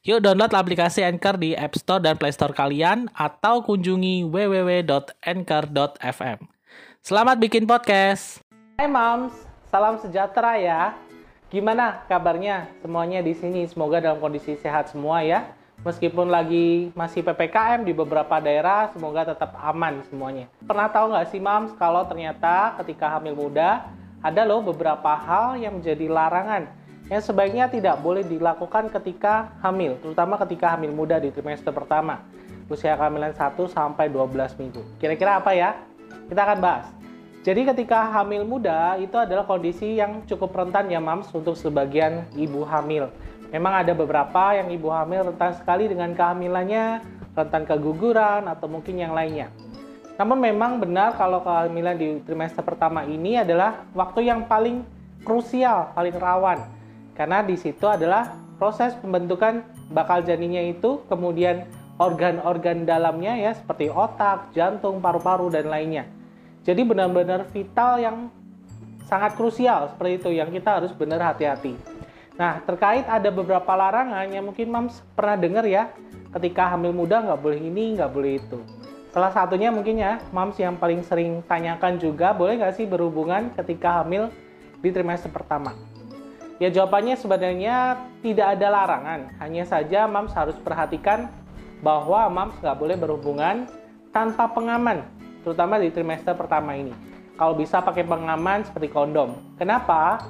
Yuk download aplikasi Anchor di App Store dan Play Store kalian atau kunjungi www.anchor.fm. Selamat bikin podcast. Hai Moms, salam sejahtera ya. Gimana kabarnya semuanya di sini? Semoga dalam kondisi sehat semua ya. Meskipun lagi masih PPKM di beberapa daerah, semoga tetap aman semuanya. Pernah tahu nggak sih Moms kalau ternyata ketika hamil muda ada loh beberapa hal yang menjadi larangan yang sebaiknya tidak boleh dilakukan ketika hamil, terutama ketika hamil muda di trimester pertama, usia kehamilan 1 sampai 12 minggu. Kira-kira apa ya? Kita akan bahas. Jadi ketika hamil muda itu adalah kondisi yang cukup rentan ya mams untuk sebagian ibu hamil. Memang ada beberapa yang ibu hamil rentan sekali dengan kehamilannya, rentan keguguran atau mungkin yang lainnya. Namun memang benar kalau kehamilan di trimester pertama ini adalah waktu yang paling krusial, paling rawan karena di situ adalah proses pembentukan bakal janinnya itu, kemudian organ-organ dalamnya ya seperti otak, jantung, paru-paru dan lainnya. Jadi benar-benar vital yang sangat krusial seperti itu yang kita harus benar hati-hati. Nah terkait ada beberapa larangan yang mungkin Mams pernah dengar ya ketika hamil muda nggak boleh ini nggak boleh itu. Salah satunya mungkin ya Mams yang paling sering tanyakan juga boleh nggak sih berhubungan ketika hamil di trimester pertama. Ya jawabannya sebenarnya tidak ada larangan, hanya saja Mams harus perhatikan bahwa Mams nggak boleh berhubungan tanpa pengaman, terutama di trimester pertama ini. Kalau bisa pakai pengaman seperti kondom. Kenapa?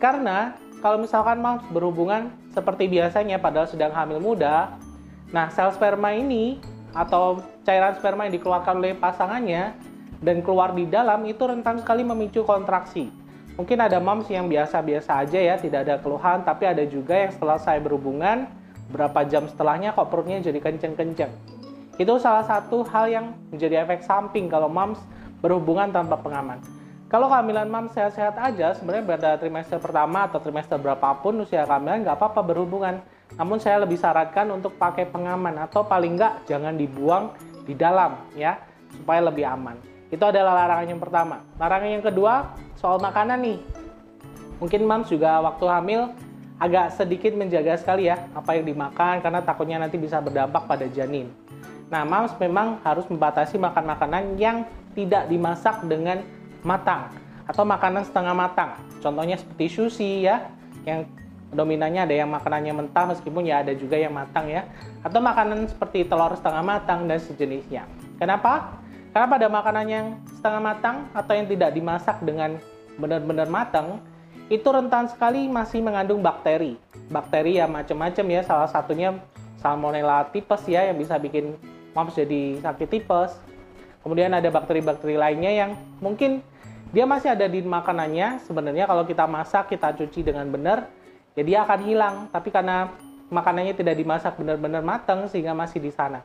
Karena kalau misalkan Mams berhubungan seperti biasanya padahal sedang hamil muda, nah sel sperma ini atau cairan sperma yang dikeluarkan oleh pasangannya dan keluar di dalam itu rentan sekali memicu kontraksi Mungkin ada moms yang biasa-biasa aja ya, tidak ada keluhan, tapi ada juga yang setelah saya berhubungan, berapa jam setelahnya kok perutnya jadi kenceng-kenceng. Itu salah satu hal yang menjadi efek samping kalau moms berhubungan tanpa pengaman. Kalau kehamilan moms sehat-sehat aja, sebenarnya pada trimester pertama atau trimester berapapun usia kehamilan nggak apa-apa berhubungan. Namun saya lebih sarankan untuk pakai pengaman atau paling nggak jangan dibuang di dalam ya, supaya lebih aman. Itu adalah larangan yang pertama. Larangan yang kedua, soal makanan nih. Mungkin Mams juga waktu hamil agak sedikit menjaga sekali ya apa yang dimakan karena takutnya nanti bisa berdampak pada janin. Nah, Mams memang harus membatasi makan makanan yang tidak dimasak dengan matang atau makanan setengah matang. Contohnya seperti sushi ya, yang dominannya ada yang makanannya mentah meskipun ya ada juga yang matang ya. Atau makanan seperti telur setengah matang dan sejenisnya. Kenapa? Karena pada makanan yang setengah matang atau yang tidak dimasak dengan benar-benar matang, itu rentan sekali masih mengandung bakteri. Bakteri ya macam-macam ya, salah satunya Salmonella tipes ya yang bisa bikin moms jadi sakit tipes. Kemudian ada bakteri-bakteri lainnya yang mungkin dia masih ada di makanannya. Sebenarnya kalau kita masak, kita cuci dengan benar, ya akan hilang. Tapi karena makanannya tidak dimasak benar-benar matang sehingga masih di sana.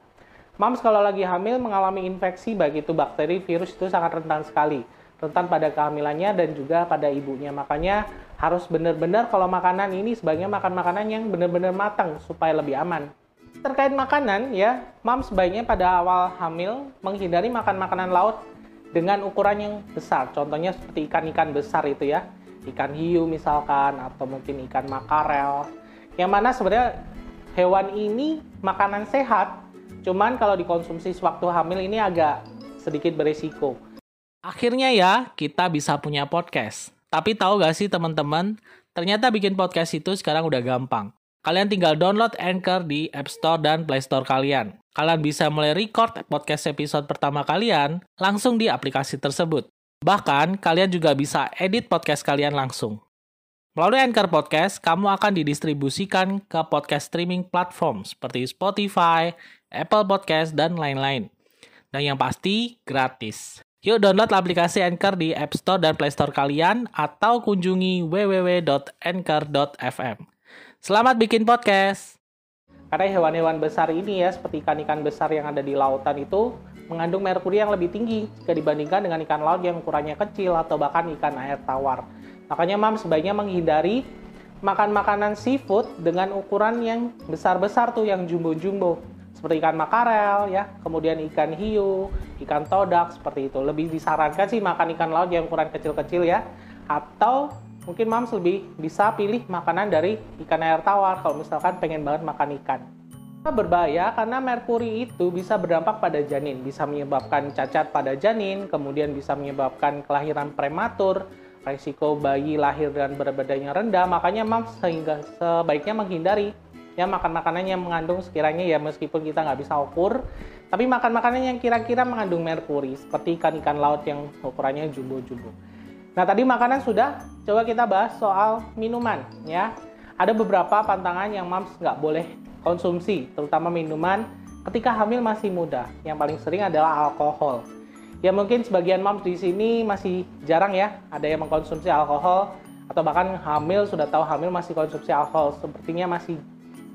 Moms kalau lagi hamil mengalami infeksi baik itu bakteri, virus itu sangat rentan sekali. Rentan pada kehamilannya dan juga pada ibunya. Makanya harus benar-benar kalau makanan ini sebaiknya makan makanan yang benar-benar matang supaya lebih aman. Terkait makanan ya, moms sebaiknya pada awal hamil menghindari makan makanan laut dengan ukuran yang besar. Contohnya seperti ikan-ikan besar itu ya. Ikan hiu misalkan atau mungkin ikan makarel. Yang mana sebenarnya hewan ini makanan sehat Cuman kalau dikonsumsi sewaktu hamil ini agak sedikit berisiko. Akhirnya ya, kita bisa punya podcast. Tapi tahu gak sih teman-teman, ternyata bikin podcast itu sekarang udah gampang. Kalian tinggal download Anchor di App Store dan Play Store kalian. Kalian bisa mulai record podcast episode pertama kalian langsung di aplikasi tersebut. Bahkan, kalian juga bisa edit podcast kalian langsung. Melalui Anchor Podcast, kamu akan didistribusikan ke podcast streaming platform seperti Spotify, Apple Podcast, dan lain-lain. Dan yang pasti, gratis. Yuk download aplikasi Anchor di App Store dan Play Store kalian atau kunjungi www.anchor.fm. Selamat bikin podcast! Karena hewan-hewan besar ini ya, seperti ikan-ikan besar yang ada di lautan itu mengandung merkuri yang lebih tinggi jika dibandingkan dengan ikan laut yang ukurannya kecil atau bahkan ikan air tawar. Makanya mam sebaiknya menghindari makan makanan seafood dengan ukuran yang besar-besar tuh yang jumbo-jumbo seperti ikan makarel ya, kemudian ikan hiu, ikan todak seperti itu. Lebih disarankan sih makan ikan laut yang ukuran kecil-kecil ya. Atau mungkin Mams lebih bisa pilih makanan dari ikan air tawar kalau misalkan pengen banget makan ikan. Berbahaya karena merkuri itu bisa berdampak pada janin, bisa menyebabkan cacat pada janin, kemudian bisa menyebabkan kelahiran prematur, resiko bayi lahir dan berat badannya rendah, makanya Mams sehingga sebaiknya menghindari. Ya makan makanan yang mengandung sekiranya ya meskipun kita nggak bisa ukur tapi makan makanan yang kira-kira mengandung merkuri seperti ikan-ikan laut yang ukurannya jumbo-jumbo. Nah tadi makanan sudah coba kita bahas soal minuman ya. Ada beberapa pantangan yang mams nggak boleh konsumsi terutama minuman ketika hamil masih muda. Yang paling sering adalah alkohol ya mungkin sebagian mams di sini masih jarang ya ada yang mengkonsumsi alkohol atau bahkan hamil sudah tahu hamil masih konsumsi alkohol sepertinya masih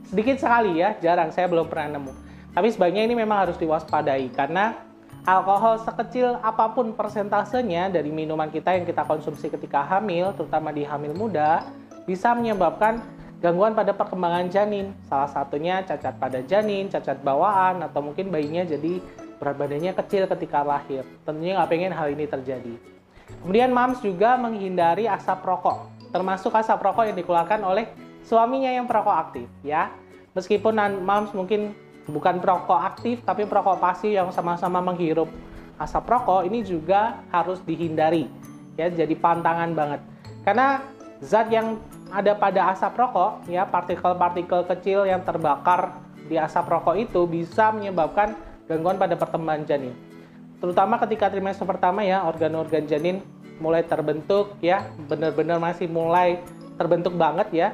sedikit sekali ya, jarang saya belum pernah nemu. Tapi sebaiknya ini memang harus diwaspadai karena alkohol sekecil apa pun persentasenya dari minuman kita yang kita konsumsi ketika hamil, terutama di hamil muda, bisa menyebabkan gangguan pada perkembangan janin. Salah satunya cacat pada janin, cacat bawaan, atau mungkin bayinya jadi berat badannya kecil ketika lahir. Tentunya nggak pengen hal ini terjadi. Kemudian MAMS juga menghindari asap rokok, termasuk asap rokok yang dikeluarkan oleh suaminya yang perokok aktif ya. Meskipun moms mungkin bukan perokok aktif tapi perokok pasif yang sama-sama menghirup asap rokok ini juga harus dihindari ya jadi pantangan banget karena zat yang ada pada asap rokok ya partikel-partikel kecil yang terbakar di asap rokok itu bisa menyebabkan gangguan pada perkembangan janin terutama ketika trimester pertama ya organ-organ janin mulai terbentuk ya benar-benar masih mulai terbentuk banget ya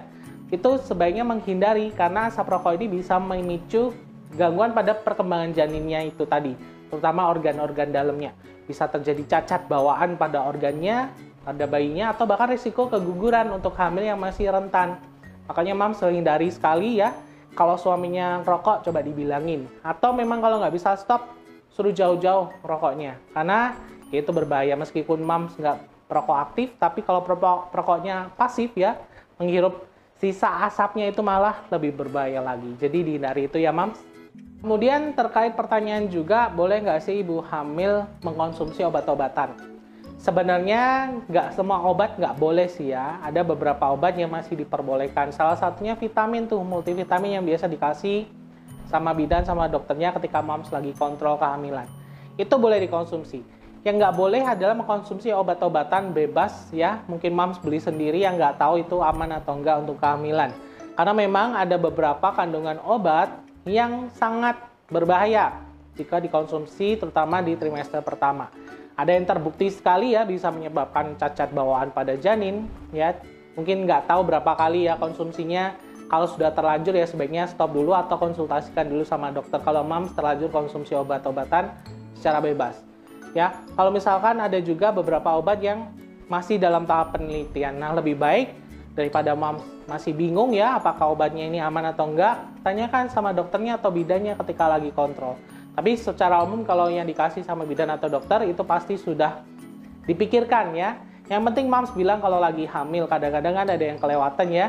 itu sebaiknya menghindari karena asap rokok ini bisa memicu gangguan pada perkembangan janinnya itu tadi, terutama organ-organ dalamnya. Bisa terjadi cacat bawaan pada organnya, pada bayinya, atau bahkan risiko keguguran untuk hamil yang masih rentan. Makanya mam hindari sekali ya, kalau suaminya rokok coba dibilangin. Atau memang kalau nggak bisa stop, suruh jauh-jauh rokoknya. Karena itu berbahaya meskipun mam nggak perokok aktif, tapi kalau perokoknya pasif ya, menghirup sisa asapnya itu malah lebih berbahaya lagi. Jadi dihindari itu ya mams. Kemudian terkait pertanyaan juga, boleh nggak sih ibu hamil mengkonsumsi obat-obatan? Sebenarnya nggak semua obat nggak boleh sih ya. Ada beberapa obat yang masih diperbolehkan. Salah satunya vitamin tuh, multivitamin yang biasa dikasih sama bidan sama dokternya ketika mams lagi kontrol kehamilan. Itu boleh dikonsumsi. Yang nggak boleh adalah mengkonsumsi obat-obatan bebas ya. Mungkin moms beli sendiri yang nggak tahu itu aman atau enggak untuk kehamilan. Karena memang ada beberapa kandungan obat yang sangat berbahaya jika dikonsumsi terutama di trimester pertama. Ada yang terbukti sekali ya bisa menyebabkan cacat bawaan pada janin ya. Mungkin nggak tahu berapa kali ya konsumsinya. Kalau sudah terlanjur ya sebaiknya stop dulu atau konsultasikan dulu sama dokter kalau moms terlanjur konsumsi obat-obatan secara bebas ya. Kalau misalkan ada juga beberapa obat yang masih dalam tahap penelitian. Nah, lebih baik daripada mom masih bingung ya apakah obatnya ini aman atau enggak, tanyakan sama dokternya atau bidannya ketika lagi kontrol. Tapi secara umum kalau yang dikasih sama bidan atau dokter itu pasti sudah dipikirkan ya. Yang penting moms bilang kalau lagi hamil, kadang-kadang kan ada yang kelewatan ya.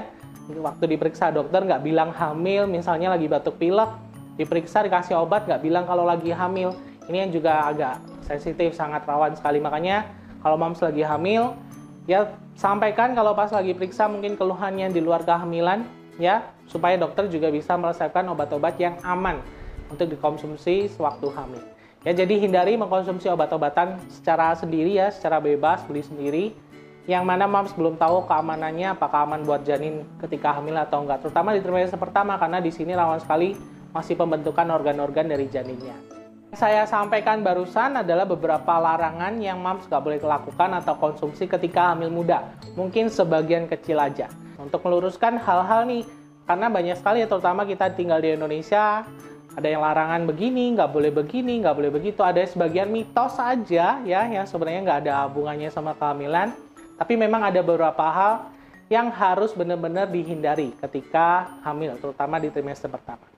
Waktu diperiksa dokter nggak bilang hamil, misalnya lagi batuk pilek, diperiksa dikasih obat nggak bilang kalau lagi hamil. Ini yang juga agak sensitif, sangat rawan sekali. Makanya kalau moms lagi hamil, ya sampaikan kalau pas lagi periksa mungkin keluhannya di luar kehamilan, ya supaya dokter juga bisa meresepkan obat-obat yang aman untuk dikonsumsi sewaktu hamil. Ya, jadi hindari mengkonsumsi obat-obatan secara sendiri ya, secara bebas, beli sendiri. Yang mana moms belum tahu keamanannya, apakah aman buat janin ketika hamil atau enggak. Terutama di trimester pertama, karena di sini rawan sekali masih pembentukan organ-organ dari janinnya saya sampaikan barusan adalah beberapa larangan yang moms gak boleh lakukan atau konsumsi ketika hamil muda. Mungkin sebagian kecil aja. Untuk meluruskan hal-hal nih, karena banyak sekali ya, terutama kita tinggal di Indonesia, ada yang larangan begini, nggak boleh begini, nggak boleh begitu. Ada sebagian mitos aja ya, yang sebenarnya nggak ada hubungannya sama kehamilan. Tapi memang ada beberapa hal yang harus benar-benar dihindari ketika hamil, terutama di trimester pertama.